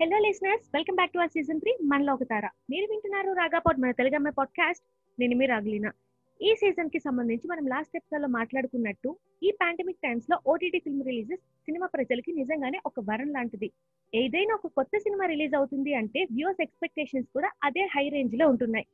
Hello listeners welcome back to our season three మనలో ఒక తార మీరు వింటున్నారు రాగాపాట్ మన తెలుగు పాడ్కాస్ట్ నేను మీ రాగలిన. ఈ సీజన్కి సంబంధించి మనం లాస్ట్ ఎపిసోడ్లో మాట్లాడుకున్నట్టు ఈ పాండమిక్ టైమ్స్లో ఓటీటీ ఫిల్మ్ రిలీజెస్ సినిమా ప్రజలకి నిజంగానే ఒక వరం లాంటిది. ఏదైనా ఒక కొత్త సినిమా రిలీజ్ అవుతుంది అంటే వ్యూస్ ఎక్స్పెక్టేషన్స్ కూడా అదే హై రేంజ్లో ఉంటున్నాయి.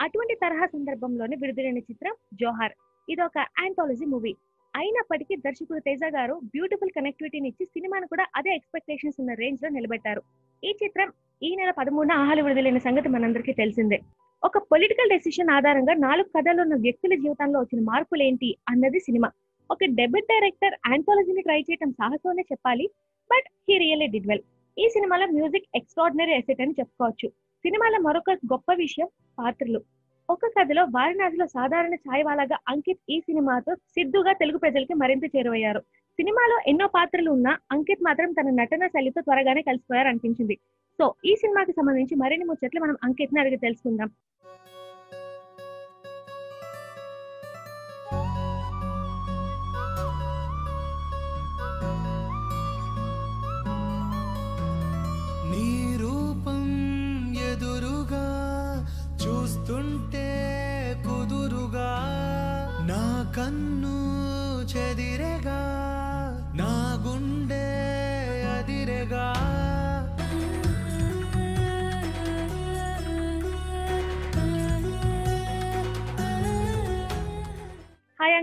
అటువంటి తరహా సందర్భంలోనే విడుదలైన చిత్రం జోహార్. ఇది ఒక ఆంథాలజీ మూవీ అయినప్పటికీ దర్శకుడు తేజ గారు బ్యూటిఫుల్ కనెక్టివిటీని ఇచ్చి సినిమాను కూడా అదే ఎక్స్పెక్టేషన్స్ ఉన్న రేంజ్లో నిలబెట్టారు. ఈ చిత్రం ఈ నెల పదమూడున ఆహాలు విడుదలైన సంగతి మనందరికీ తెలిసిందే. ఒక పొలిటికల్ డెసిషన్ ఆధారంగా నాలుగు కథలు ఉన్న వ్యక్తుల జీవితంలో వచ్చిన మార్పులు ఏంటి అన్నది సినిమా. ఒక డెబ్యూట్ డైరెక్టర్ ఆంథాలజీని ట్రై చేయటం సాహసమనే చెప్పాలి but he really did well ఈ సినిమాలో మ్యూజిక్ ఎక్స్ట్రాడినరీ ఎసెట్ అని చెప్పుకోవచ్చు. సినిమాలో మరొక గొప్ప విషయం పాత్రలు. ఒక కథలో వారణాసిలో సాధారణ ఛాయవాలాగా అంకిత్ ఈ సినిమాతో సిద్ధుగా తెలుగు ప్రజలకి మరింత చేరువయ్యారు. సినిమాలో ఎన్నో పాత్రలు ఉన్నా అంకిత్ మాత్రం తన నటన శైలితో త్వరగానే కలిసిపోయారు అనిపించింది సో ఈ సినిమాకి సంబంధించి మరిన్ని ముచ్చట్లు మనం అంకిత్ని అడిగి తెలుసుకుందాం. నీ రూపం ఎదురుగా చూస్తుంటే కుదురుగా నా కన్ను చెదిరగా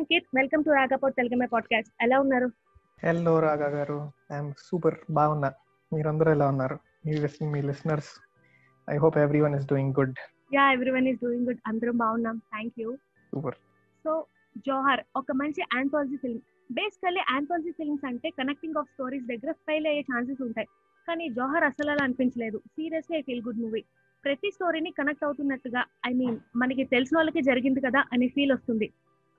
అంకిత్ వెల్కమ్ టు రాగాపోట్ తెలుగుమే పాడ్కాస్ట్ ఎలా ఉన్నారు? హలో రాగా గారు. ఐఎమ్ సూపర్ బాగున్నా. మీరందరూ ఎలా ఉన్నారు? మీ మీ listeners I hope everyone is doing good yeah everyone is doing good అందరం బాగున్నాం. Thank you super so Johar ఒక మంచి anthology film basically anthology films అంటే కనెక్టింగ్ ఆఫ్ స్టోరీస్ దగ్గర ఫెయిల్ అయ్యే ఛాన్సెస్ ఉంటాయి. కానీ జోహార్ అసలు అలా అనిపించలేదు. Seriously I feel good movie ప్రతి స్టోరీని కనెక్ట్ అవుతున్నట్టుగా ఐ మీన్ మనకి తెలిసిన వాళ్ళకి జరిగింది కదా అనే ఫీల్ వస్తుంది.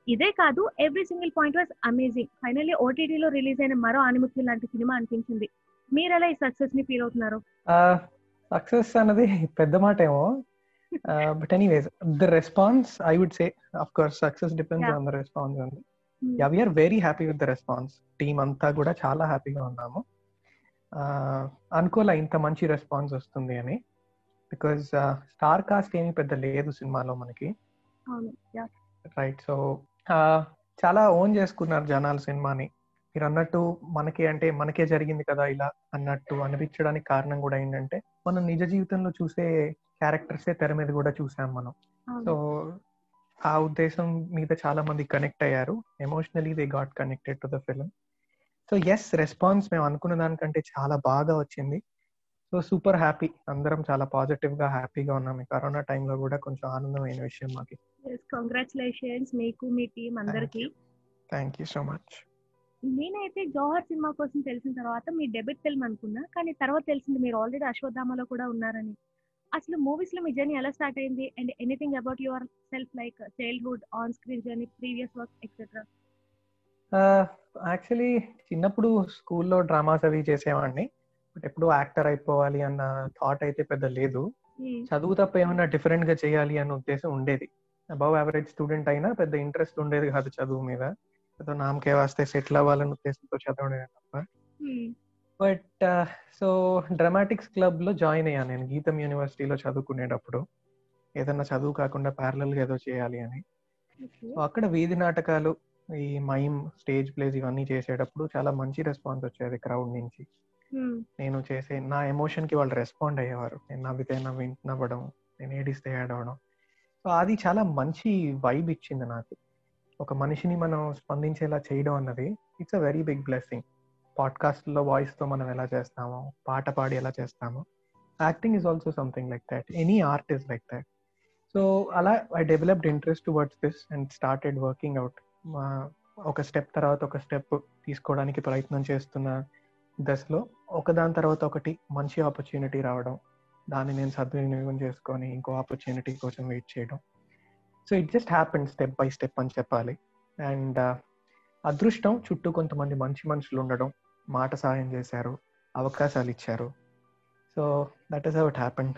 ఇదే కాదు every single point was amazing finally ఓటీటీలో రిలీజ్ అయిన మరో ఆనిముత్యం లాంటి సినిమా అనిపించింది. మీరు ఎలా ఈ సక్సెస్ని ఫీల్ అవుతున్నారు? సక్సెస్ అన్నది పెద్ద మాట ఏమో but anyways the response I would say of course success depends. On the response అండి yeah we are very happy with the response team అంతా కూడా చాలా హ్యాపీగా ఉన్నాము. అనుకోలే ఇంత మంచి రెస్పాన్స్ వస్తుంది అని. బికాజ్ స్టార్ కాస్ట్ ఏమీ పెద్ద లేదు సినిమాలో మనకి. రైట్ సో చాలా ఓన్ చేసుకున్నారు జనాలు సినిమాని. మీరు అన్నట్టు మనకి అంటే మనకే జరిగింది కదా ఇలా అన్నట్టు అనిపించడానికి కారణం కూడా ఏంటంటే మనం నిజ జీవితంలో చూసే క్యారెక్టర్సే తెర మీద కూడా చూసాం మనం. సో ఆ ఉద్దేశం మీద చాలా మంది కనెక్ట్ అయ్యారు. Emotionally they got connected to the film so yes response మేము అనుకున్న దానికంటే చాలా బాగా వచ్చింది. So super happy. అందరం చాలా పాజిటివ్గా హ్యాపీగా ఉన్నాం. కరోనా టైంలో కూడా కొంచెం ఆనందమైన విషయం మాకు. కంగ్రాచులేషన్స్ మీకు మీ టీం అందరికి. థ్యాంక్ యూ సో మచ్ నేనైతే జోహర్ సినిమా కోసం తెలిసిన తర్వాత మీ డెబ్యూట్ ఫిల్మ్ అనుకున్నా కానీ తర్వాత తెలిసింది మీరు ఆల్రెడీ అశ్వత్థామలో కూడా ఉన్నారని. అసలు మూవీస్లో మీ జర్నీ ఎలా స్టార్ట్ అయింది? And anything about yourself like childhood on screen journey previous work etcetera actually చిన్నప్పుడు స్కూల్లో డ్రామాస్ అవి చేసేవాడిని. బట్ ఎప్పుడు యాక్టర్ అయిపోవాలి అన్న థాట్ అయితే పెద్ద లేదు. చదువు తప్ప ఏమైనా డిఫరెంట్గా చేయాలి అన్న ఉద్దేశం ఉండేది. అబౌవ్ యావరేజ్ స్టూడెంట్ అయినా పెద్ద ఇంట్రెస్ట్ ఉండేది కాదు చదువు మీద. ఏదో నామకే వస్తే సెటిల్ అవ్వాలన్న ఉద్దేశంతో చదవడమే తప్ప. బట్ సో డ్రామాటిక్స్ క్లబ్లో జాయిన్ అయ్యాను నేను గీతం యూనివర్సిటీలో చదువుకునేటప్పుడు. ఏదన్నా చదువు కాకుండా ప్యారలల్గా ఏదో చేయాలి అని. అక్కడ వీధి నాటకాలు ఈ మైమ్ స్టేజ్ ప్లేస్ ఇవన్నీ చేసేటప్పుడు చాలా మంచి రెస్పాన్స్ వచ్చేది క్రౌడ్ నుంచి. నేను చేసే నా ఎమోషన్కి వాళ్ళు రెస్పాండ్ అయ్యేవారు. నేను నవ్వితే నవ్వి నవ్వడం నేను ఏడిస్తే ఏడవడం. అది చాలా మంచి వైబ్ ఇచ్చింది నాకు. ఒక మనిషిని మనం స్పందించేలా చేయడం అన్నది it's a very big blessing పాడ్కాస్ట్లో వాయిస్తో మనం ఎలా చేస్తామో పాట పాడి ఎలా చేస్తామో. Acting is also something like that any art is like that so అలా I developed interest towards this and started working out ఒక స్టెప్ తర్వాత ఒక స్టెప్ తీసుకోవడానికి ప్రయత్నం చేస్తున్న దశలో ఒకదాని తర్వాత ఒకటి మంచి ఆపర్చునిటీ రావడం. దాన్ని నేను సద్వినియోగం చేసుకొని ఇంకో ఆపర్చునిటీ కోసం వెయిట్ చేయడం. So it just happen step by step అని చెప్పాలి. అండ్ అదృష్టం చుట్టూ కొంతమంది మంచి మనుషులు ఉండడం మాట సాయం చేశారు అవకాశాలు ఇచ్చారు. So that is how it happened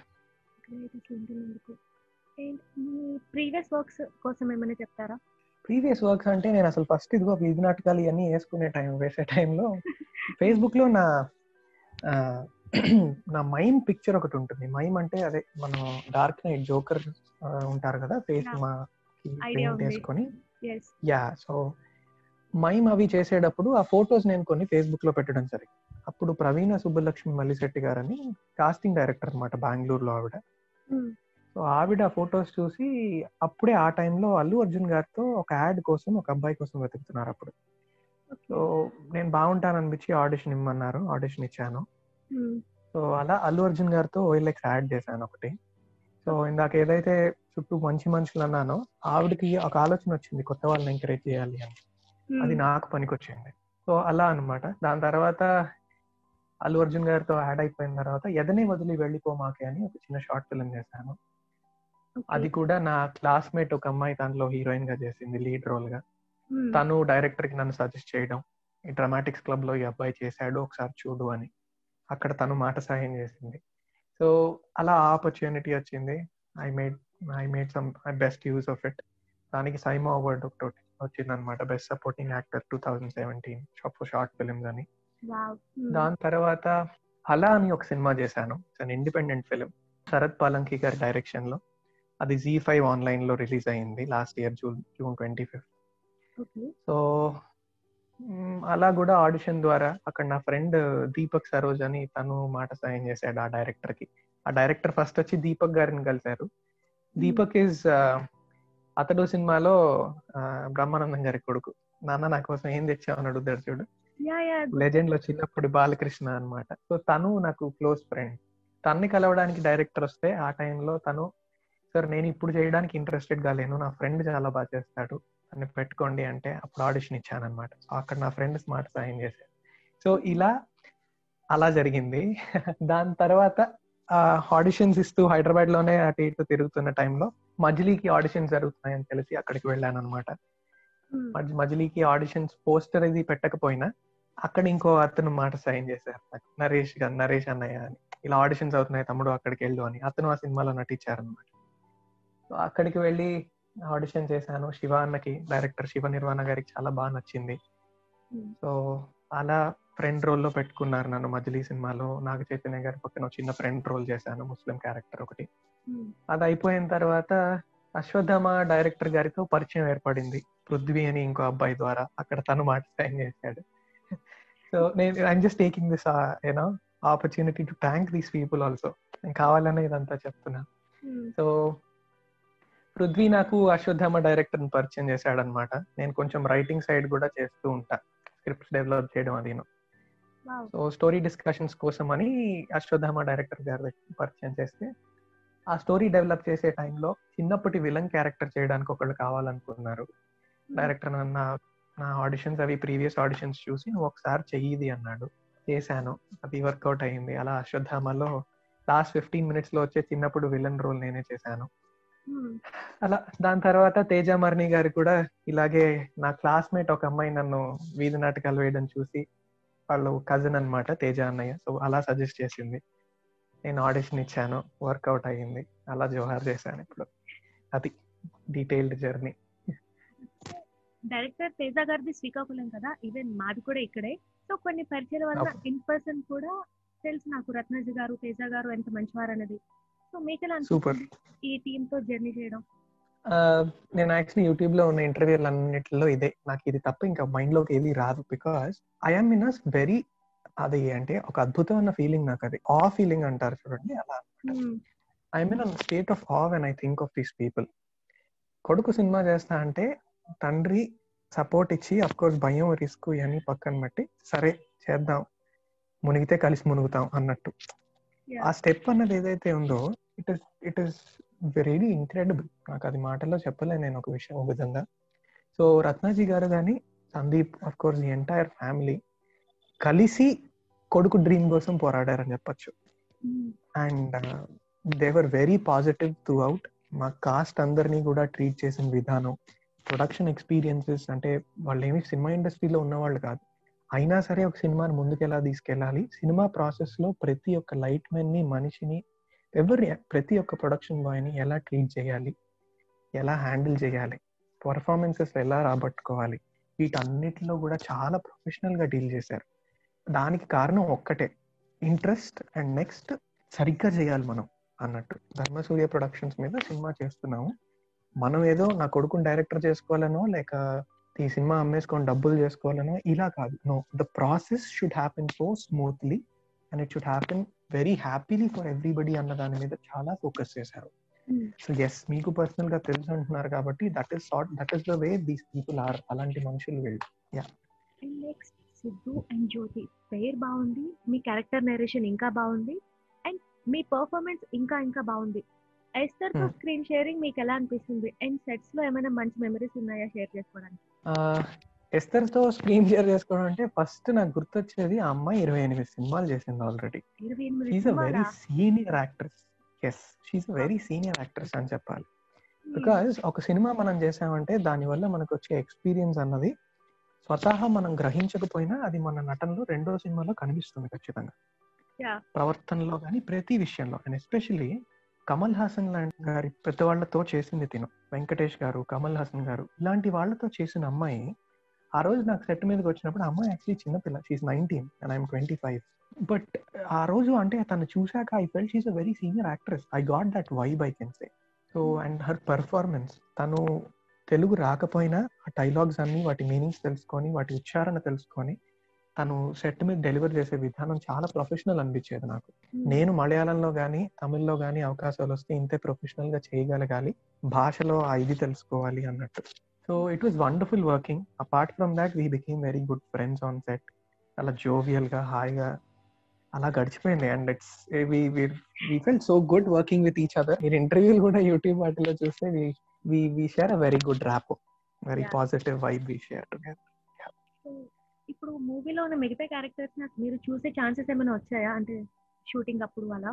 me previous works కోసం ఏమైనా చెప్తారా? ప్రీవియస్ వర్క్స్ అంటే నేను అసలు ఫస్ట్ ఇదిగో వీధి నాటకాలు ఇవన్నీ వేసుకునే టైం వేసే టైంలో ఫేస్బుక్ లో నా నా మైమ్ పిక్చర్ ఒకటి ఉంటుంది. మైమ్ అంటే అదే మనం డార్క్ నైట్ జోకర్ ఉంటారు కదా ఫేస్. మా పెయింట్. వేసుకొని. యా సో మైమ్ అవి చేసేటప్పుడు ఆ ఫొటోస్ నేను కొన్ని ఫేస్బుక్లో పెట్టడం జరిగింది. అప్పుడు ప్రవీణ సుబ్బలక్ష్మి మల్లిశెట్టి గారని కాస్టింగ్ డైరెక్టర్ అనమాట బెంగళూరులో ఆవిడ. సో ఆవిడ ఫొటోస్ చూసి అప్పుడే ఆ టైంలో అల్లు అర్జున్ గారితో ఒక యాడ్ కోసం ఒక అబ్బాయి కోసం వెతుకుతున్నారు అప్పుడు. సో నేను బాగుంటాను అనిపించి ఆడిషన్ ఇమ్మన్నారు ఆడిషన్ ఇచ్చాను. సో అలా అల్లు అర్జున్ గారితో ఓఎల్ఎక్స్ యాడ్ చేశాను ఒకటి. సో ఇందాక ఏదైతే చుట్టూ మంచి మనుషులు అన్నానో ఆవిడకి ఒక ఆలోచన వచ్చింది కొత్త వాళ్ళని ఎంకరేజ్ చేయాలి అని. అది నాకు పనికొచ్చింది. సో అలా అన్నమాట. దాని తర్వాత అల్లు అర్జున్ గారితో యాడ్ అయిపోయిన తర్వాత ఎదనే వదిలి వెళ్ళిపోమాకే అని ఒక చిన్న షార్ట్ ఫిల్మ్ చేశాను. అది కూడా నా క్లాస్మేట్ ఒక అమ్మాయి దాంట్లో హీరోయిన్గా చేసింది లీడ్ రోల్గా. తను డైరెక్టర్కి నన్ను సజెస్ట్ చేయడం ఈ డ్రామాటిక్స్ క్లబ్లో ఈ అబ్బాయి చేశాడు ఒకసారి చూడు అని. అక్కడ తను మాట సాయం చేసింది. సో అలా ఆపర్చునిటీ వచ్చింది. I made I made some best use of it దానికి సైమా అవార్డ్ ఒకటి వచ్చింది అనమాట best supporting actor two thousand seventeen short films అని. దాని తర్వాత అలా అని ఒక సినిమా చేశాను. It's independent film Sharath Palanki గారి డైరెక్షన్లో. అది జీ ఫైవ్ ఆన్లైన్లో రిలీజ్ అయింది. Last year June June twenty fifth so అలా కూడా ఆడిషన్ ద్వారా అక్కడ నా ఫ్రెండ్ దీపక్ సరోజ్ అని తను మాట సాయం చేశాడు ఆ డైరెక్టర్కి ఆ డైరెక్టర్ ఫస్ట్ వచ్చి దీపక్ గారిని కలిశారు. దీపక్ ఈజ్ అతడు సినిమాలో బ్రహ్మానందం గారి కొడుకు. నాన్న నా కోసం ఏం తెచ్చావు అని అడుగుతాడు చూడు. లెజెండ్లో చిన్నప్పుడు బాలకృష్ణ అన్నమాట. సో తను నాకు క్లోజ్ ఫ్రెండ్. తన్ని కలవడానికి డైరెక్టర్ వస్తే ఆ టైంలో తను సార్ నేను ఇప్పుడు చేయడానికి ఇంట్రెస్టెడ్గా లేను. నా ఫ్రెండ్ చాలా బాగా చేస్తాడు. అని పెట్టుకోండి అంటే అప్పుడు ఆడిషన్ ఇచ్చాను అనమాట అక్కడ నా ఫ్రెండ్ స్మార్ట్ సాయం చేశారు. సో ఇలా అలా జరిగింది. దాని తర్వాత ఆడిషన్స్ ఇస్తూ హైదరాబాద్లోనే అటు ఇటు తిరుగుతున్న టైంలో మజిలీకి ఆడిషన్స్ జరుగుతున్నాయని తెలిసి అక్కడికి వెళ్ళాను అనమాట మజ్- మజిలీకి ఆడిషన్స్ పోస్టర్ ఇది పెట్టకపోయినా అక్కడ ఇంకో అతను మాట సాయం చేశారు నరేష్ గారు నరేష్ అన్నయ్య అని. ఇలా ఆడిషన్స్ అవుతున్నాయి తమ్ముడు అక్కడికి వెళ్ళు అని. అతను ఆ సినిమాలో నటించారు అనమాట సో అక్కడికి వెళ్ళి ఆడిషన్ చేశాను. శివ అన్నకి డైరెక్టర్ శివ నిర్వాణ గారికి చాలా బాగా నచ్చింది. Hmm. సో అలా ఫ్రెండ్ రోల్లో పెట్టుకున్నారు నన్ను మజిలీ సినిమాలో. నాగ చైతన్య గారి పక్కన చిన్న ఫ్రెండ్ రోల్ చేశాను ముస్లిం క్యారెక్టర్ ఒకటి. అది అయిపోయిన తర్వాత అశ్వత్థామ డైరెక్టర్ గారితో పరిచయం ఏర్పడింది. పృథ్వీ అని ఇంకో అబ్బాయి ద్వారా. అక్కడ తను మాట సైన్ చేశాడు. సో నేను I'm just taking this you know opportunity to thank these people also నేను కావాలనే ఇదంతా చెప్తున్నా. సో పృథ్వీ నాకు అశ్వత్థామ డైరెక్టర్ పరిచయం చేశాడు అనమాట నేను కొంచెం రైటింగ్ సైడ్ కూడా చేస్తూ ఉంటా. స్క్రిప్ట్స్ డెవలప్ చేయడం అది సో స్టోరీ డిస్కషన్స్ కోసం అని అశ్వత్థామ డైరెక్టర్ గారి పరిచయం చేస్తే ఆ స్టోరీ డెవలప్ చేసే టైంలో చిన్నప్పటి విలన్ క్యారెక్టర్ చేయడానికి ఒకళ్ళు కావాలనుకున్నారు. డైరెక్టర్ నా నా ఆడిషన్స్ అవి ప్రీవియస్ ఆడిషన్స్ చూసి నువ్వు ఒకసారి చెయ్యిది అన్నాడు. చేశాను. అది వర్కౌట్ అయింది. అలా అశ్వత్థామలో లాస్ట్ ఫిఫ్టీన్ మినిట్స్లో వచ్చే చిన్నప్పుడు విలన్ రోల్ నేనే చేశాను. అలా దాని తర్వాత తేజ మర్ని గారు కూడా ఇలాగే నా క్లాస్మేట్ ఒక అమ్మాయి నన్ను వీధి నాటకాలు వేయడం చూసి వాళ్ళు కజిన్ అన్నమాట తేజ అన్నయ్య. సో అలా సజెస్ట్ చేసింది. నేను ఆడిషన్ ఇచ్చాను. వర్కౌట్ అయ్యింది. అలా జోహార్ చేశాను ఇప్పుడు. అది డీటెయిల్డ్ జర్నీ డైరెక్టర్ తేజ గారిది శ్రీకాకుళం కదా? ఈవెన్ మాది కూడా ఇక్కడే. సో కొన్ని పరిచయాల వల్ల. ఇన్ పర్సన్ కూడా తెలుసు నాకు. రత్నజి గారు తేజ గారు ఎంత మంచివారు అనేది సో మీకు ఎలా. అనిపిస్తుంది ఈ టీమ్తో జర్నీ చేయడం? నేను యాక్చువల్లీ యూట్యూబ్లో ఉన్న ఇంటర్వ్యూలు అన్నిటిలో ఇదే. నాకు ఇది తప్ప ఇంకా మైండ్లోకి ఏది రాదు because I'm in us very అది అంటే ఒక అద్భుతమైన ఫీలింగ్ నాకు అది. ఆ ఫీలింగ్ అంటారు చూడండి అలా I'm in state of uh when I think of these people. కొడుకు సినిమా చేస్తా అంటే తండ్రి సపోర్ట్ ఇచ్చి అఫ్ కోర్స్ భయం రిస్క్ ఇవన్నీ పక్కన పెట్టి సరే చేద్దాం. మునిగితే కలిసి మునుగుతాం అన్నట్టు. ఆ స్టెప్ అన్నది ఏదైతే ఉందో it is it is very incredible నాకు అది మాటల్లో చెప్పలేను నేను ఒక విషయం ఒక విధంగా. సో రత్నాజీ గారు కానీ Sandeep of course the entire family కలిసి కొడుకు డ్రీమ్ కోసం పోరాడారని చెప్పొచ్చు. And they were very positive through out cast అందరినీ కూడా ట్రీట్ చేసిన విధానం ప్రొడక్షన్ ఎక్స్పీరియన్సెస్ అంటే వాళ్ళు ఏమి సినిమా ఇండస్ట్రీలో ఉన్నవాళ్ళు కాదు. అయినా సరే ఒక సినిమాని ముందుకు ఎలా తీసుకెళ్ళాలి? సినిమా ప్రాసెస్లో ప్రతి ఒక్క లైట్ మెన్ని మనిషిని ఎవరి ప్రతి ఒక్క ప్రొడక్షన్ బాయ్ని ఎలా ట్రీట్ చేయాలి? ఎలా హ్యాండిల్ చేయాలి? పర్ఫార్మెన్సెస్ ఎలా రాబట్టుకోవాలి? వీటన్నిటిలో కూడా చాలా ప్రొఫెషనల్గా డీల్ చేశారు. దానికి కారణం ఒక్కటే. ఇంట్రెస్ట్ అండ్ నెక్స్ట్ సరిగ్గా చేయాలి మనం అన్నట్టు. ధర్మసూర్య ప్రొడక్షన్స్ మీద సినిమా చేస్తున్నాము. మనం ఏదో నా కొడుకుని డైరెక్టర్ చేసుకోవాలనో లేక ఈ సినిమా అమ్మేసుకొని డబ్బులు చేసుకోవాలనో ఇలా కాదు. No the process should happen so smoothly and it should happen very happily for everybody అన్న దాని మీద చాలా ఫోకస్ చేశారు. సో ఎస్ మీకు పర్సనల్గా తెలుసు అంటున్నారు కాబట్టి that is sort that is the way these people are అలాంటి మనుషులు వీళ్ళు. And next Siddhu and Jyothi పేరు బాగుంది మీ క్యారెక్టర్ నరేషన్ ఇంకా బాగుంది అండ్ మీ పర్ఫార్మెన్స్ ఇంకా ఇంకా బాగుంది. ఎస్తర్తో Hmm. స్క్రీన్ షేరింగ్ మీకు ఎలా అనిపిస్తుంది? అండ్ సెట్స్లో ఏమైనా మంచి మెమరీస్ ఉన్నాయా షేర్ చేసుకోవడానికి? ఎస్తర్తో స్క్రీన్ షేర్ చేసుకోవడం అంటే ఫస్ట్ నాకు గుర్తొచ్చేది ఆ అమ్మాయి ఇరవై ఎనిమిది సినిమాలు చేసింది already she's a very? Senior actress yes she's a very senior actress అని చెప్పాలి. బికాస్ ఒక సినిమా మనం చేసామంటే దానివల్ల మనకు వచ్చే ఎక్స్పీరియన్స్ అన్నది స్వతహా మనం గ్రహించకపోయినా అది మన నటనలో రెండో సినిమాలో కనిపిస్తుంది ఖచ్చితంగా. Yeah. ప్రవర్తనలో కానీ ప్రతి విషయంలో అండ్ ఎస్పెషల్లీ కమల్ హాసన్ లాంటి గారి పెద్దవాళ్ళతో చేసింది తిను. వెంకటేష్ గారు కమల్ హాసన్ గారు ఇలాంటి వాళ్ళతో చేసిన అమ్మాయి ఆ రోజు నాకు సెట్ మీదకి వచ్చినప్పుడు అమ్మాయి యాక్చువల్లీ చిన్నపిల్ల she's nineteen and I'm twenty five but ఆ రోజు అంటే తను చూశాక I felt she's a very senior actress I got that vibe I can say so and her performance తను తెలుగు రాకపోయినా ఆ డైలాగ్స్ అన్ని వాటి మీనింగ్స్ తెలుసుకొని వాటి ఉచ్చారణ తెలుసుకొని తను సెట్ మీద డెలివర్ చేసే విధానం చాలా ప్రొఫెషనల్ అనిపించేది నాకు. Hmm. నేను మలయాళంలో కానీ తమిళ్ళో కానీ అవకాశాలు వస్తే ఇంతే ప్రొఫెషనల్గా చేయగలగాలి. భాషలో ఆ ఇది తెలుసుకోవాలి అన్నట్టు. So it was wonderful working apart from that we became very good friends on set అలా జోవియల్గా హాయిగా అలా గడిచిపోయింది. And it's we felt so good working with each other మీరు ఇంటర్వ్యూలు కూడా యూట్యూబ్ వాటిలో చూస్తే we share a very good rapport very. Positive vibe we share together ఇప్పుడు మూవీలో ఉన్న మిగతా క్యారెక్టర్స్ నాకు మీరు చూసే ఛాన్సెస్ ఏమైనా వచ్చాయా? అంటే షూటింగ్ అప్పుడు అలా?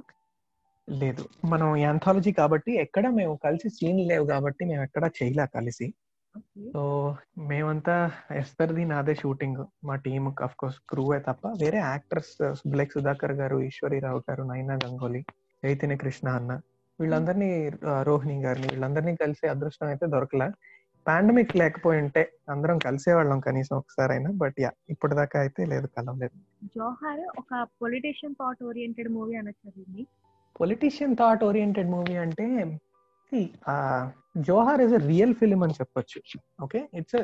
లేదు. మనం యాంథాలజీ కాబట్టి ఎక్కడ మేము కలిసి సీన్ లేవు కాబట్టి మేము ఎక్కడ చేయలే కలిసి. సో మేమంతా ఎస్తర్ది నాదే షూటింగ్ మా టీమ్ అఫ్ కోర్స్ క్రూవే తప్ప వేరే యాక్టర్స్ సుబ్లెక్ సుధాకర్ గారు ఈశ్వరీరావు గారు నైనా గంగోలీ చైతన్య కృష్ణ అన్న వీళ్ళందరినీ రోహిణి గారిని వీళ్ళందరినీ కలిసే అదృష్టం అయితే దొరకలే. పాండమిక్ లేకపోయి ఉంటే అందరం కలిసేవాళ్ళం కనీసం ఒకసారైనా బట్ యా ఇప్పటిదాకా అయితే లేదు కలం లేదు. జోహార్ ఒక పొలిటీషియన్ థాట్ ఓరియంటెడ్ మూవీ అనొచ్చు పొలిటీషియన్ థాట్ ఓరియంటెడ్ మూవీ అంటే Johaar is a real film అని చెప్పొచ్చు. Okay? It's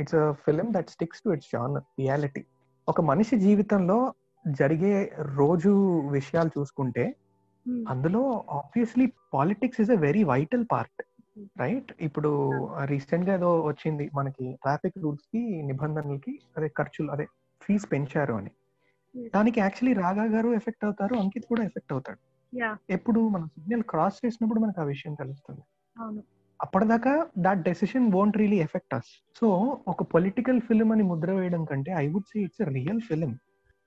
it's a film that sticks to its own reality. ఒక మనిషి జీవితంలో జరిగే రోజు విషయాలు చూసుకుంటే Hmm. అందులో obviously politics is a very vital part. Right. ఇప్పుడు రీసెంట్గా ఏదో వచ్చింది మనకి ట్రాఫిక్ రూల్స్కి నిబంధనలకి అదే ఖర్చులు అదే ఫీజు పెంచారు అని. దానికి యాక్చువల్లీ రాగా గారు ఎఫెక్ట్ అవుతారు అంకిత్ కూడా ఎఫెక్ట్ అవుతాడు. ఎప్పుడు మన సిగ్నల్ క్రాస్ చేసినప్పుడు మనకు ఆ విషయం తెలుస్తుంది. అప్పటిదాకా that decision won't really affect us so ఒక పొలిటికల్ ఫిలిం అని ముద్ర వేయడం కంటే I would say it's real film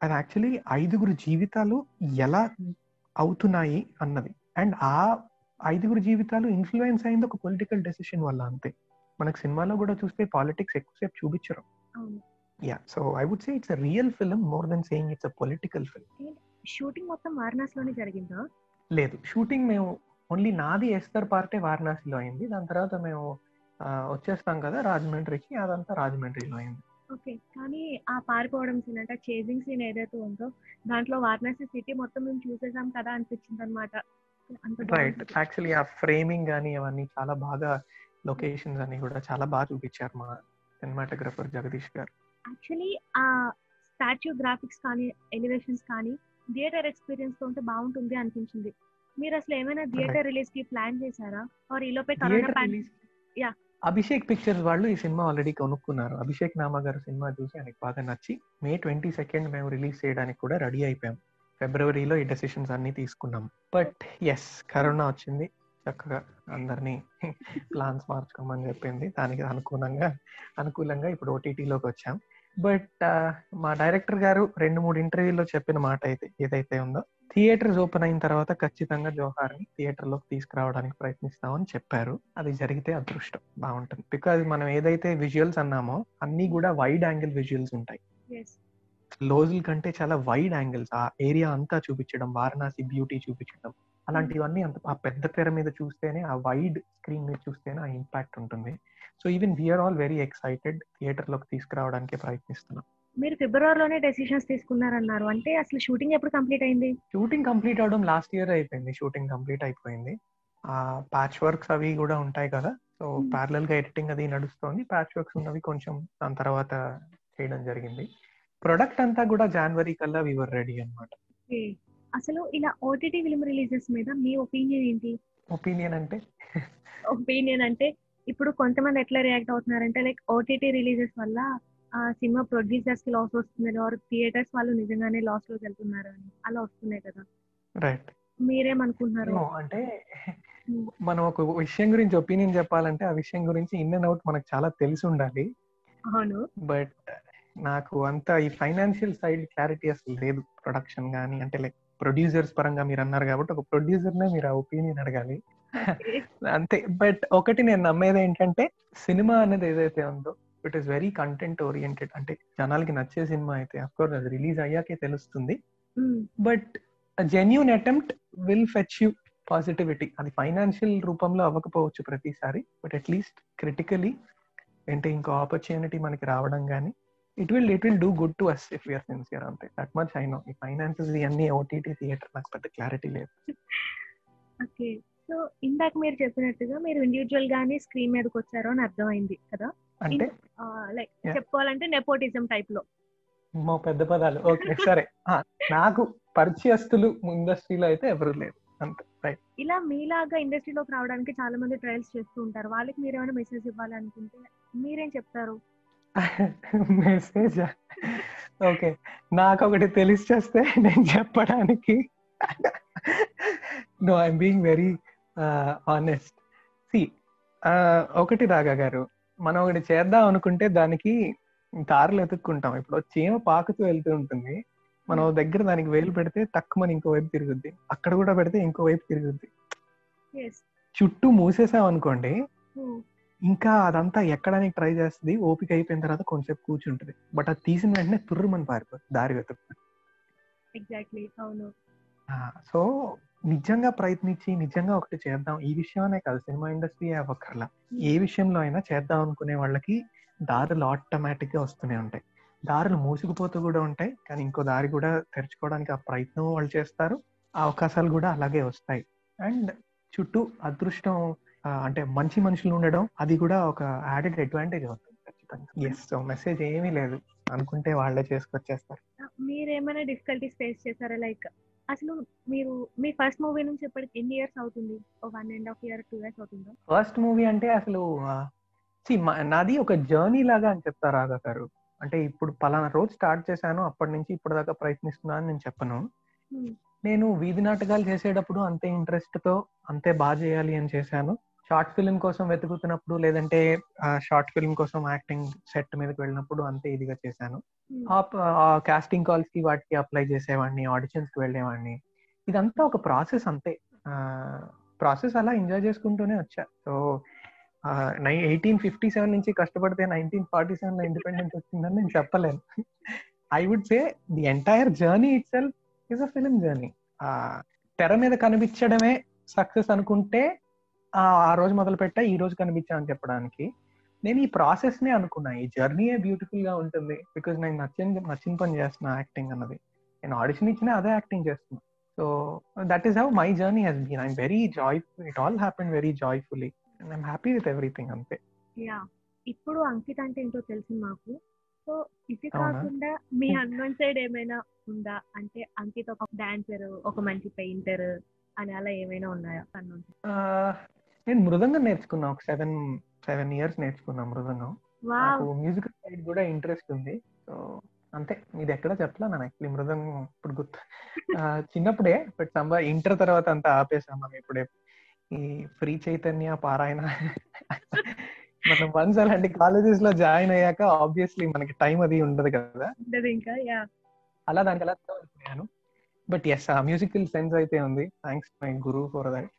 అది యాక్చువల్లీ ఐదుగురు జీవితాలు ఎలా అవుతున్నాయి అన్నది. అండ్ ఆ ఐదుగురు జీవితాలు ఇన్ఫ్లుయెన్స్ అయింది ఒక పొలిటికల్ డెసిషన్ వల్ల అంతే. మనకు సినిమాలో కూడా చూస్తే పాలిటిక్స్ ఎక్కువసేపు చూపించరు. Yeah so I would say it's real film more than saying it's a political film shooting మొత్తం వారణాసిలోనే జరిగిందా? లేదు షూటింగ్ మేము ఓన్లీ నాది ఎస్తర్ పార్టే వారణాసిలో అయింది. దాని తర్వాత మేము వచ్చేస్తాం కదా రాజమండ్రికి అదంతా రాజమండ్రిలో అయింది. ఓకే కానీ ఆ పారిపోవడం సీన్ అంటే చేజింగ్ సీన్ ఏదైతే ఉందో దాంట్లో వారణాసి సిటీ మొత్తం మేము చూసేసాం కదా అనిపించింది అనమాట రైట్. యాక్చువల్లీ ఆ ఫ్రేమింగ్ కానీ అవన్నీ చాలా బాగా లొకేషన్స్ అన్ని కూడా చాలా బాగా చూపించారు మా సినిమాటోగ్రఫర్ జగదీష్ గారు. యాక్చువల్లీ ఆ స్టాచ్యూ గ్రాఫిక్స్ కానీ ఎలివేషన్స్ కానీ థియేటర్ ఎక్స్పీరియన్స్తో ఉంటే బాగుంటుంది అనిపించింది. మీరు అసలు ఏమైనా థియేటర్ రిలీజ్కి ప్లాన్ చేశారా? ఆర్ ఈలోపే కరోనా Yeah. అభిషేక్ పిక్చర్స్ వాళ్ళు ఈ సినిమా ఆల్రెడీ కొనుక్కున్నారు. అభిషేక్ నామా గారు సినిమా చూసి ఆయనకి బాగా నచ్చి మే ట్వంటీ సెకండ్ మేము రిలీజ్ చేయడానికి కూడా రెడీ అయిపోయాం. ఫిబ్రవరిలో ఈ డెసిషన్స్ అన్ని తీసుకున్నాం. బట్ ఎస్ కరోనా వచ్చింది. చక్కగా అందరినీ ప్లాన్స్ మార్చుకోమని చెప్పింది. దానికి అనుకూలంగా అనుకూలంగా ఇప్పుడు ఓటీటీలోకి వచ్చాం. బట్ uh, మా డైరెక్టర్ గారు రెండు మూడు ఇంటర్వ్యూలో చెప్పిన మాట అయితే ఏదైతే ఉందో థియేటర్స్ ఓపెన్ అయిన తర్వాత ఖచ్చితంగా జోహార్ని థియేటర్లోకి తీసుకురావడానికి ప్రయత్నిస్తామని చెప్పారు. అది జరిగితే అదృష్టం. బాగుంటుంది. బికాజ్ మనం ఏదైతే విజువల్స్ అన్నామో అన్ని కూడా వైడ్ యాంగిల్ విజువల్స్ ఉంటాయి. లోజుల కంటే చాలా వైడ్ యాంగిల్స్ ఆ ఏరియా అంతా చూపించడం వారణాసి బ్యూటీ చూపించడం అలాంటివన్నీ అంత ఆ పెద్ద తెర మీద చూస్తేనే ఆ వైడ్ స్క్రీన్ మీద చూస్తేనే ఆ ఇంపాక్ట్ ఉంటుంది. So even we're all very excited థియేటర్లోకి తీసుకురావడానికి ప్రయత్నిస్తున్నాం. మీరు ఫిబ్రవరిలోనే డెసిషన్స్ తీసుకున్నారన్నారు. అంటే అసలు షూటింగ్ ఎప్పుడు కంప్లీట్ అయింది? షూటింగ్ కంప్లీట్ అవడం లాస్ట్ ఇయర్ అయిపోయింది. షూటింగ్ కంప్లీట్ అయిపోయింది. ఆ ప్యాచ్ వర్క్స్ అవి కూడా ఉంటాయి కదా. సో. ప్యారలల్గా ఎడిటింగ్ అది నడుస్తుంది. ప్యాచ్ వర్క్స్ ఉన్నవి కొంచెం దాని తర్వాత చేయడం జరిగింది. ప్రొడక్ట్ అంతా కూడా జనవరి కల్లా వివర్ రెడీ అన్నమాట. Okay. అసలు ఇలా ఓటీటీ ఫిల్మ్ రిలీజెస్ మీద మీ ఒపీనియన్ ఏంటి? ఒపీనియన్ అంటే? ఒపీనియన్ అంటే ఇప్పుడు కొంతమంది ఎట్లా రియాక్ట్ అవుతున్నారంటే లైక్ ఓటీటీ రిలీజెస్ వల్ల ఆ సినిమా ప్రొడ్యూసర్స్కి లాస్ వస్తుంది ఆర్ థియేటర్స్ వాళ్ళు నిజంగానే లాస్లోకి వెళ్తున్నారు అని అలా వస్తున్నాయి కదా. రైట్ మీరేమనుకుంటున్నారు? అంటే Hmm. మనం ఒక విషయం గురించి ఒపీనియన్ చెప్పాలంటే ఆ విషయం గురించి ఇన్ అండ్ అవుట్ మనకు చాలా తెలిసి ఉండాలి. అవును. బట్ నాకు అంత ఈ ఫైనాన్షియల్ సైడ్ క్లారిటీ అసలు లేదు ప్రొడక్షన్ కానీ అంటే లైక్ ప్రొడ్యూసర్స్ పరంగా మీరు అన్నారు కాబట్టి ఒక ప్రొడ్యూసర్ నే మీరు ఆ ఒపీనియన్ అడగాలి. అంతే బట్ ఒకటి నేను నమ్మేది ఏంటంటే సినిమా అనేది ఏదైతే ఉందో it is very content oriented అంటే జనాలకి నచ్చే సినిమా అయితే అఫ్కోర్స్ అది రిలీజ్ అయ్యాకే తెలుస్తుంది. ఉమ్, but genuine attempt will fetch you positivity అది ఫైనాన్షియల్ రూపంలో అవ్వకపోవచ్చు ప్రతిసారి బట్ అట్లీస్ట్ క్రిటికలీ అంటే ఇంకో ఆపర్చునిటీ మనకి రావడం కానీ it will it will do good to us if you're sincere అంతే దట్ మచ్ ఐ నో ఈ ఫైనాన్సెస్ ఇవన్నీ ఓటీటీ థియేటర్ నాకు పెద్ద క్లారిటీ లేదు. ఓకే సో ఇందాక మీరు చెప్పినట్టుగా మీరు ఇండివిజువల్ గానే స్క్రీన్ మీదకి వచ్చారో అని అర్థమైంది కదా? అంటే? లైక్. చెప్పుకోవాలంటే నెపోటిజం టైప్లో. మా పెద్ద పదాలు. ఓకే సరే. నాకు పరిచయస్తులు ఇండస్ట్రీలో అయితే ఎవరు లేదు అంతే. రైట్ ఇలా మీలాగా ఇండస్ట్రీలోకి రావడానికి చాలా మంది ట్రయల్స్ చేస్తూ ఉంటారు. వాళ్ళకి మీరు ఏమైనా మెసేజ్ ఇవ్వాలనుకుంటే మీరేం చెప్తారు? మెసేజ్ ఓకే నాకు ఒకటి తెలిసి చేస్తే నేను చెప్పడానికి. No I'm being very honest see ఒకటి రాగా గారు మనం ఒకటి చేద్దాం అనుకుంటే దానికి దారులు ఎతుక్కుంటాం. ఇప్పుడు చీమ పాకుతూ వెళ్తూ ఉంటుంది. మనం ఓ దగ్గర దానికి వేలు పెడితే తక్కువ ఇంకో వైపు తిరుగుద్ది. అక్కడ కూడా పెడితే ఇంకో వైపు తిరుగుద్ది. చుట్టూ మూసేసాం అనుకోండి. ఇంకా అదంతా ఎక్కడానికి ట్రై చేస్తుంది ఓపిక అయిపోయిన తర్వాత కొంచెం కూర్చుంటది. బట్ అది తీసిన వెంటనే తుర్రుమని పారిపోతుంది దారి వెతుకు ఎగ్జాక్ట్లీ అవును. సో నిజంగా ప్రయత్నించి నిజంగా ఒకటి చేద్దాం. ఈ విషయమనే కాదు సినిమా ఇండస్ట్రీ అవ్వక్కర్లా ఏ విషయంలో అయినా చేద్దాం అనుకునే వాళ్ళకి దారులు ఆటోమేటిక్గా వస్తూనే ఉంటాయి. దారులు మూసుకుపోతూ కూడా ఉంటాయి కానీ ఇంకో దారి కూడా తెరుచుకోవడానికి ఆ ప్రయత్నం వాళ్ళు చేస్తారు. ఆ అవకాశాలు కూడా అలాగే వస్తాయి. అండ్ చుట్టూ అదృష్టం అంటే మంచి మనుషులు ఉండడం అది కూడా ఒక యాడెడ్ అడ్వాంటేజ్ అవుతుంది ఖచ్చితంగా. ఎస్ సో మెసేజ్ ఏమీ లేదు. అనుకుంటే వాళ్ళే చేసుకొచ్చేస్తారు. మీరేమైనా డిఫికల్టీస్ ఫేస్ చేశారా? లైక్ అసలు మీరు మీ ఫస్ట్ మూవీ నుంచి ఇప్పటికి ఎన్ని ఇయర్స్ అవుతుంది? One and half year two years అవుతుందా? ఫస్ట్ మూవీ అంటే అసలు నాది ఒక జర్నీ లాగా అని చెప్తారు రాధా గారు. అంటే ఇప్పుడు పలానా రోజు స్టార్ట్ చేశాను అప్పటి నుంచి ఇప్పటిదాకా ప్రయత్నిస్తున్నాను అని నేను చెప్పను. Hmm. నేను వీధి నాటకాలు చేసేటప్పుడు అంతే ఇంట్రెస్ట్తో అంతే బాగా చేయాలి అని చేశాను. షార్ట్ ఫిల్మ్ కోసం వెతుకుతున్నప్పుడు లేదంటే షార్ట్ ఫిల్మ్ కోసం యాక్టింగ్ సెట్ మీదకి వెళ్ళినప్పుడు అంతే ఇదిగా చేశాను. Hmm. ఆ కాస్టింగ్ కాల్స్కి వాటికి అప్లై చేసేవాడిని ఆడిషన్స్కి వెళ్ళేవాడిని. ఇదంతా ఒక ప్రాసెస్ అంతే. ప్రాసెస్ అలా ఎంజాయ్ చేసుకుంటూనే వచ్చా. సో ఎయిటీన్ ఫిఫ్టీ సెవెన్ నుంచి కష్టపడితే నైన్టీన్ ఫార్టీ సెవెన్లో ఇండిపెండెన్స్ వచ్చిందని నేను చెప్పలేను. I would say the entire journey itself is a film journey తెర మీద కనిపించడమే సక్సెస్ అనుకుంటే ఆ రోజు మొదలు పెట్టా ఈ రోజు కనిపించా అని చెప్పడానికి. నేను ఈ ప్రాసెస్ నే అనుకున్నా ఈ జర్నీయే బ్యూటిఫుల్గా ఉంటుంది బికాజ్ నేను నచ్చిన నచ్చిన పని చేస్తున్నా యాక్టింగ్ అన్నది. నేను ఆడిషన్ ఇచ్చినా అదే యాక్టింగ్ చేస్తున్నా. So that is how my journey has been I'm very joy it all happen very joyfully and I'm happy with everything అంతే. యా ఇప్పుడు అంకిత్ అంటే ఏంటో తెలిసింది మాకు. సో ఇది? కాకుండా మీ హనుమాన్ సైడ్ ఏమైనా ఉందా? అంటే అంకిత్ ఒక డాన్సర్ ఒక మంచి పెయింటర్ అని అలా ఏమైనా ఉన్నాయా? నేను మృదంగం నేర్చుకున్నా ఒక సెవెన్ సెవెన్ ఇయర్స్ నేర్చుకున్నా మృదంగం. నాకు మ్యూజికల్ సైడ్ కూడా ఇంట్రెస్ట్ ఉంది. సో అంతే. ఇది ఎక్కడ చెప్పలా యాక్చువల్లీ మృదంగం ఇప్పుడు గుర్తు. చిన్నప్పుడే బట్ సంబ ఇంటర్ తర్వాత అంతా ఆపేసాం మనం ఇప్పుడే. ఈ ఫ్రీ చైతన్య పారాయణ మనం వన్స్ అలాంటి కాలేజెస్లో జాయిన్ అయ్యాక ఆబ్వియస్లీ మనకి టైం అది ఉండదు కదా. ఇంకా అలా దానికి అలా బట్ ఎస్ ఆ మ్యూజికల్ సెన్స్ అయితే ఉంది. థ్యాంక్స్ మై గురువు for that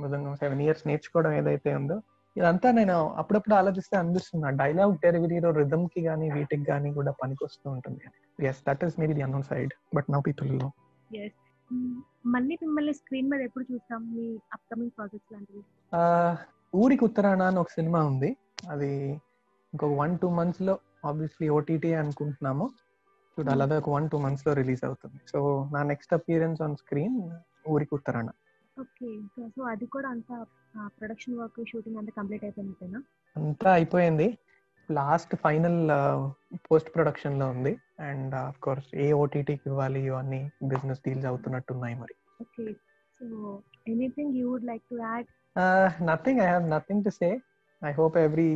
mridangam seven years నేర్చుకోవడం ఏదైతే ఉందో ఇదంతా నేను అప్పుడప్పుడు ఆలోచిస్తే అనిపిస్తుంది. డైలాగ్ డెలివరీలో రిథమ్కి కానీ వీటికి కానీ కూడా పనికొస్తూ ఉంటుంది. Yes that is maybe the unknown side but now people know yes మళ్ళీ మిమ్మల్ని స్క్రీన్ మీద ఎప్పుడు చూస్తాం? మీ అప్కమింగ్ ప్రాజెక్ట్స్ లాంటివి? ఊరికి ఉత్తరాన అని ఒక సినిమా ఉంది. అది ఇంకొక వన్ టూ మంత్స్లో ఆబ్వియస్లీ ఓటీటీ అనుకుంటున్నాము. చూడాలి. అదే ఒక వన్ టూ మంత్స్లో రిలీజ్ అవుతుంది. సో నా నెక్స్ట్ అపియరెన్స్ ఆన్ స్క్రీన్ ఊరికి ఉత్తరాన. ఓకే. సో అది కూడా అంతా ప్రొడక్షన్ వర్క్ షూటింగ్ అంతా కంప్లీట్ అయిపోయినట్టేనా? అంతా అయిపోయింది. లాస్ట్ ఫైనల్ పోస్ట్ ప్రొడక్షన్లో ఉంది. అండ్ ఆఫ్ కోర్స్ ఏ ఓటీటీకి ఇవ్వాలి ఇవన్నీ బిజినెస్ డీల్స్ అవుతున్నట్టున్నాయి మరి. Okay. So anything you would like to add? Nothing. I have nothing to say. I hope every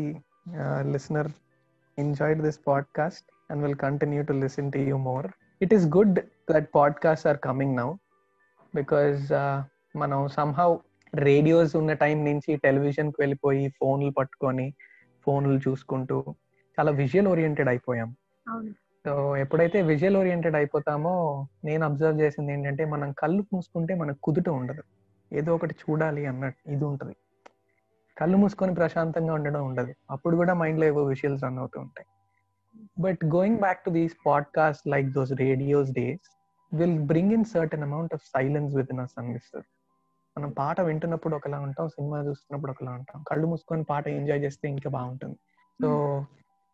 listener enjoyed this podcast and will continue to listen to you more. It is good that podcasts are coming now because uh, మనం somehow radios ఉన్న time నుంచి టెలివిజన్కి వెళ్ళిపోయి ఫోన్లు పట్టుకొని ఫోన్లు చూసుకుంటూ చాలా విజువల్ ఓరియంటెడ్ అయిపోయాం. సో ఎప్పుడైతే విజువల్ ఓరియంటెడ్ అయిపోతామో నేను అబ్జర్వ్ చేసింది ఏంటంటే మనం కళ్ళు మూసుకుంటే మనకు కుదుట ఉండదు. ఏదో ఒకటి చూడాలి అన్నట్టు ఇది ఉంటుంది. కళ్ళు మూసుకొని ప్రశాంతంగా ఉండడం ఉండదు. అప్పుడు కూడా మైండ్లో ఏవో విషయాలు రన్ అవుతూ ఉంటాయి. But going back to these podcast like those radios days will bring in certain amount of silence with in అనిపిస్తుంది మనం పాట వింటున్నప్పుడు ఒకలా ఉంటాం సినిమా చూస్తున్నప్పుడు ఒకలా ఉంటాం. కళ్ళు మూసుకొని పాట ఎంజాయ్ చేస్తే ఇంకా బాగుంటుంది. So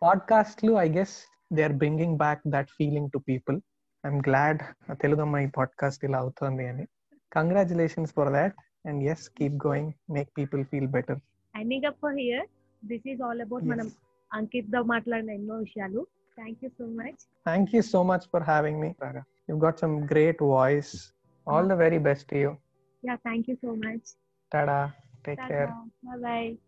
పాడ్కాస్ట్లు I guess they are bringing back that feeling to people. I'm glad Telugu అమ్మాయి పాడ్కాస్ట్ ఇలా అవుతుంది అని. Congratulations for that. And yes keep going make people feel better ending up for here this is all about మనం అంకిత్తో మాట్లాడిన ఎన్నో విషయాలు. Thank you so much Thank you so much for having me, Raga. You've got some great voice. All the very best to Yeah, thank you so much. Tada. Take Ta-da. care. Bye bye.